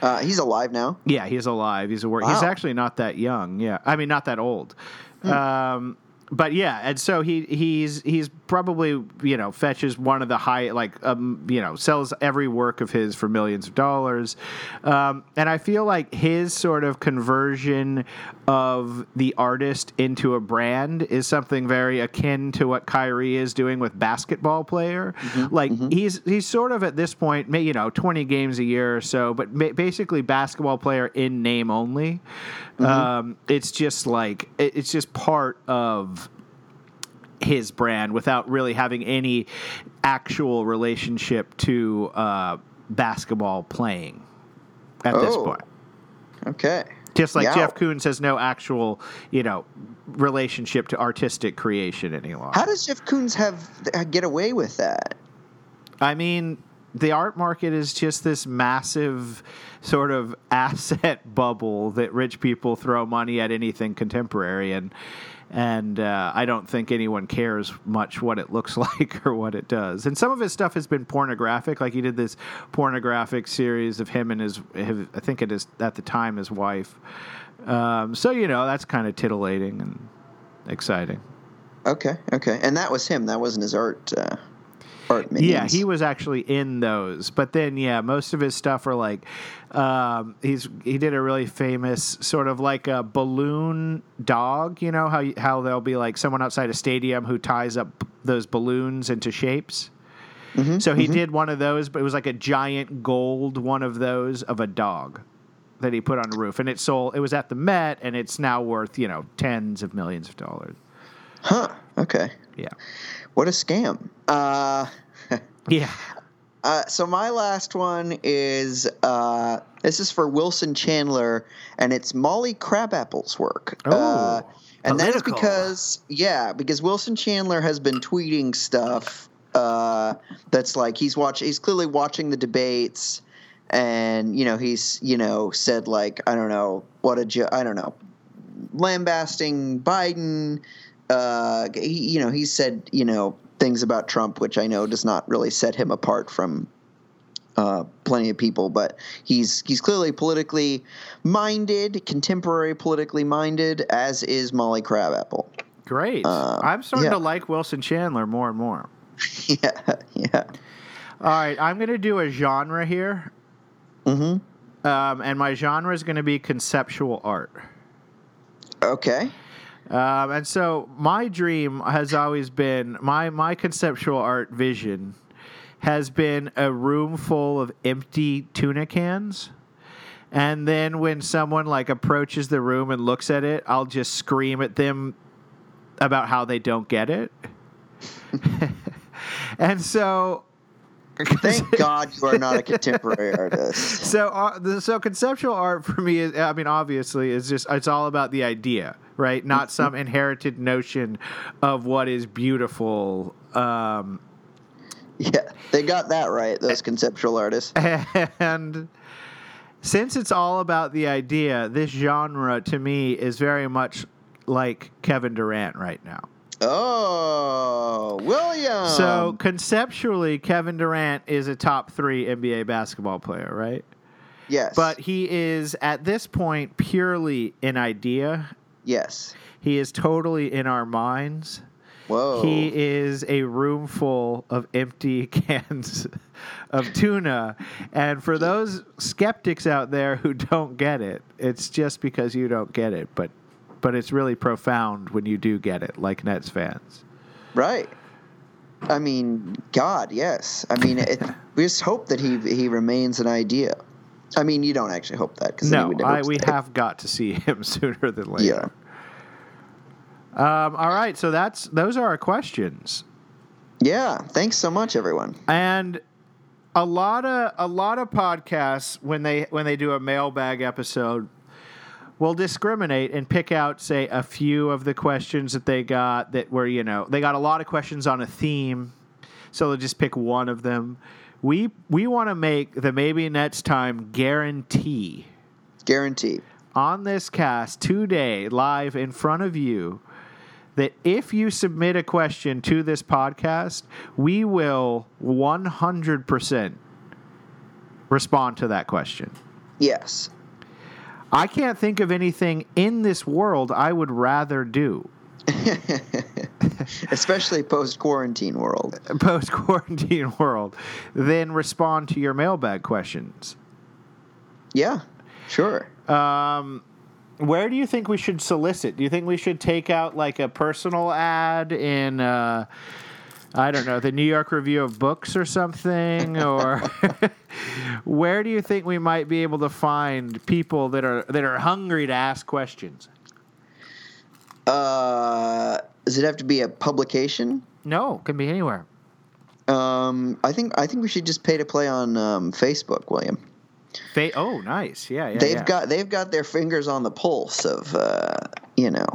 Uh, he's alive now. Yeah, he's alive. He's a work. He's actually not that young. Yeah, I mean not that old. Um, but yeah, and so he he's he's probably you know fetches one of the high like um you know sells every work of his for millions of dollars, um, and I feel like his sort of conversion of the artist into a brand is something very akin to what Kyrie is doing with basketball player. Like he's he's sort of at this point, may- you know, twenty games a year or so, but basically basketball player in name only. Um, it's just like it's just part of his brand without really having any actual relationship to uh, basketball playing at this Oh. point. Okay. Just like Yeah. Jeff Koons has no actual, you know, relationship to artistic creation any longer. How does Jeff Koons have get away with that? I mean, the art market is just this massive sort of asset bubble that rich people throw money at anything contemporary and and uh, I don't think anyone cares much what it looks like or what it does. And some of his stuff has been pornographic, like he did this pornographic series of him and his, his I think it is at the time his wife. Um, so you know that's kind of titillating and exciting. Okay. Okay. And that was him. That wasn't his art. Uh, art minions. Yeah, he was actually in those. But then, yeah, most of his stuff are like, um, he's he did a really famous sort of like a balloon dog. You know how how there'll be like someone outside a stadium who ties up those balloons into shapes. Mm-hmm, so he did one of those, but it was like a giant gold one of those of a dog that he put on the roof, and it sold. It was at the Met, and it's now worth you know tens of millions of dollars. Huh. Okay. Yeah, What a scam. Uh, yeah. uh, so my last one is uh, this is for Wilson Chandler, and it's Molly Crabapple's work. Oh, uh, and that is because yeah, because Wilson Chandler has been tweeting stuff uh, that's like he's watch he's clearly watching the debates, and you know he's you know said like I don't know what a jo- I don't know lambasting Biden. Uh, he, you know, he said you know things about Trump, which I know does not really set him apart from uh, plenty of people, but he's he's clearly politically minded, contemporary politically minded, as is Molly Crabapple. Great. Uh, I'm starting yeah. to like Wilson Chandler more and more. yeah, yeah. All right, I'm going to do a genre here, Mm-hmm. um, and my genre is going to be conceptual art. Okay. Um, and so my dream has always been my my conceptual art vision has been a room full of empty tuna cans. And then when someone like approaches the room and looks at it, I'll just scream at them about how they don't get it. and so Thank God you are not a contemporary artist. so uh, so conceptual art for me is i mean obviously it's just it's all about the idea right not some inherited notion of what is beautiful um, Yeah, they got that right. Those conceptual artists. and since it's all about the idea this genre to me is very much like kevin durant right now Oh, William. so conceptually kevin durant is a top three nba basketball player right yes, but he is at this point purely an idea yes. He is totally in our minds. Whoa. He is a room full of empty cans of tuna. And for those skeptics out there who don't get it, it's just because you don't get it. But but it's really profound when you do get it, like Nets fans. right. I mean, God, yes. I mean, it, we just hope that he he remains an idea. I mean, you don't actually hope that because No, I, we have got to see him sooner than later. Yeah. Um, all right, so that's those are our questions, Yeah. Thanks so much, everyone. and a lot of a lot of podcasts when they when they do a mailbag episode will discriminate and pick out say a few of the questions that they got that were you know they got a lot of questions on a theme, so they'll just pick one of them. We we want to make the maybe next time guarantee Guarantee. on this cast today, live in front of you, that if you submit a question to this podcast, we will 100% respond to that question. Yes. I can't think of anything in this world I would rather do Especially post quarantine world. post quarantine world Then respond to your mailbag questions. Yeah. Sure. Um, where do you think we should solicit? Do you think we should take out like a personal ad in, uh, I don't know, the New York Review of Books or something? or where do you think we might be able to find people that are that are hungry to ask questions? Uh, does it have to be a publication? No, can be anywhere. Um, I think I think we should just pay to play on um, Facebook, William. They oh nice yeah yeah they've yeah. got they've got their fingers on the pulse of uh, you know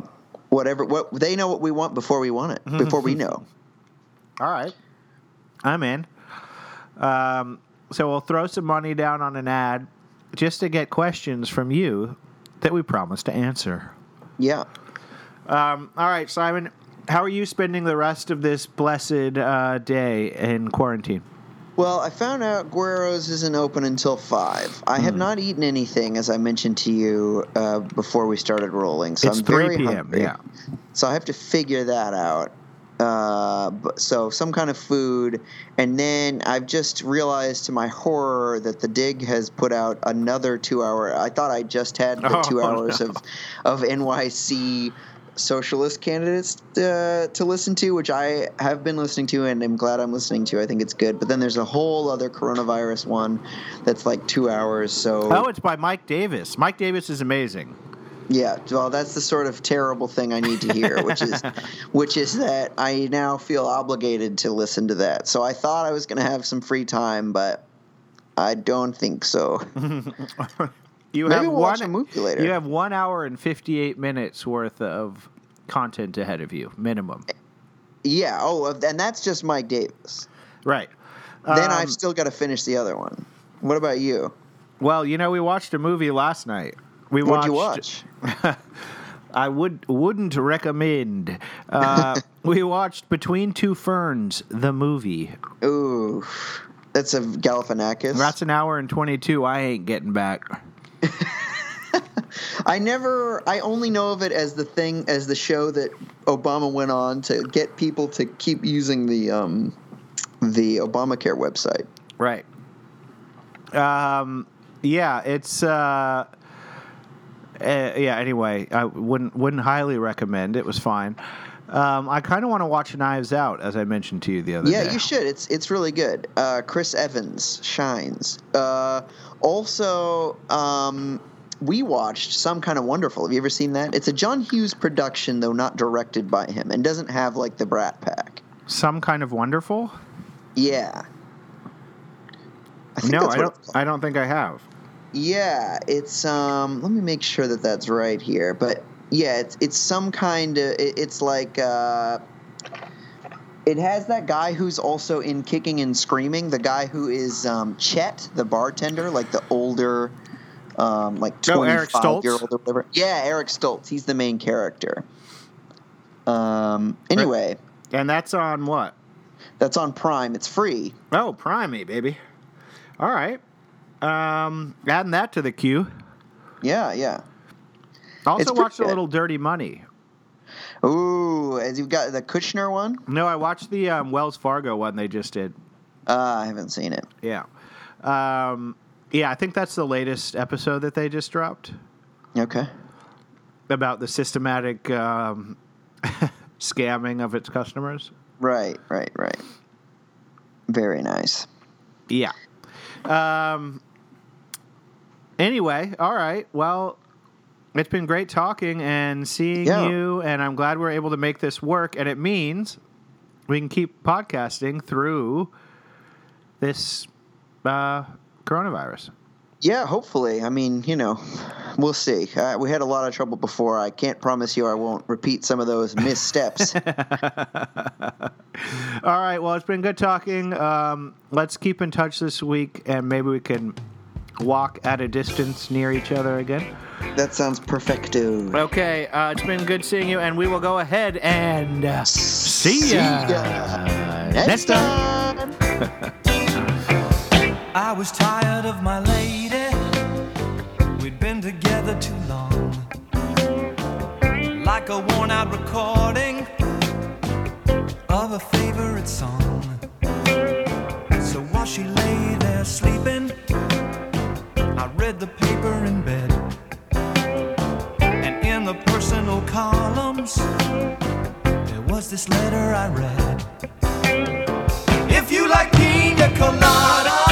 whatever what they know what we want before we want it before we know. All right. I'm in. Um, so we'll throw some money down on an ad just to get questions from you that we promise to answer. Yeah. Um, all right, Simon, how are you spending the rest of this blessed uh, day in quarantine? Well, I found out Guero's isn't open until five. I Hmm. have not eaten anything, as I mentioned to you uh, before we started rolling. So it's I'm 3 very p.m. hungry. Yeah. So I have to figure that out. Uh, so some kind of food, and then I've just realized to my horror that the Dig has put out another two-hour. I thought I just had the Oh, two hours no. of of NYC socialist candidates uh, to listen to, which I have been listening to, and I'm glad I'm listening to. I think it's good. But then there's a whole other coronavirus one that's like two hours. So Oh, it's by Mike Davis. Mike Davis is amazing. yeah, well, that's the sort of terrible thing I need to hear, which is, which is that I now feel obligated to listen to that. So I thought I was going to have some free time, but I don't think so. You Maybe have we'll one watch a movie later. You have one hour and fifty-eight minutes worth of content ahead of you, minimum. Yeah. Oh, and that's just Mike Davis. Right. Then Um, I've still got to finish the other one. What about you? Well, you know, we watched a movie last night. We What'd you watched- watch? I would wouldn't recommend. Uh, we watched Between Two Ferns, the movie. Ooh, that's a Galifianakis. That's an hour and twenty-two. I ain't getting back. I never. I only know of it as the thing, as the show that Obama went on to get people to keep using the um, the Obamacare website. Right. Um. Yeah. It's. Uh, uh, yeah. Anyway, I wouldn't wouldn't highly recommend. It was fine. Um, I kind of want to watch Knives Out, as I mentioned to you the other Yeah, day. you should. It's it's really good. Uh, Chris Evans shines. Uh, also, um, we watched Some Kind of Wonderful. Have you ever seen that? It's a John Hughes production, though not directed by him, and doesn't have like the Brat Pack. Some kind of wonderful. Yeah. I think No, I don't. I don't think I have. Yeah, it's um. Let me make sure that that's right here. But yeah, it's it's some kind of. It, it's like uh. It has that guy who's also in Kicking and Screaming. The guy who is um, Chet, the bartender, like the older, um, like Oh, twenty five Stoltz? year old or whatever. Yeah, Eric Stoltz. He's the main character. Um. Anyway, And that's on what? that's on Prime. It's free. Oh, Prime Me, baby. All right. Um, adding that to the queue. Yeah, yeah. Also It's pretty watched a little Dirty Money. Ooh, as you've got the Kushner one. No, I watched the um, Wells Fargo one they just did. Uh, I haven't seen it. Yeah. Um, yeah, I think that's the latest episode that they just dropped Okay. about the systematic um, scamming of its customers. Right, right, right. Very nice. Yeah. Um. Anyway, all right. Well, it's been great talking and seeing Yeah. you, and I'm glad we're able to make this work. And it means we can keep podcasting through this uh, coronavirus. Yeah, hopefully. I mean, you know, we'll see. Uh, we had a lot of trouble before. I can't promise you I won't repeat some of those missteps. All right. Well, it's been good talking. Um, let's keep in touch this week, and maybe we can walk at a distance near each other again. that sounds perfecto. Okay. Uh, it's been good seeing you, and we will go ahead and uh, see ya, Next time. I was tired of my lady. We'd been together too long. Like a worn out recording of a favorite song. So while she lay there sleeping, I read the paper in bed. And in the personal columns, there was this letter I read. If you like pina colada.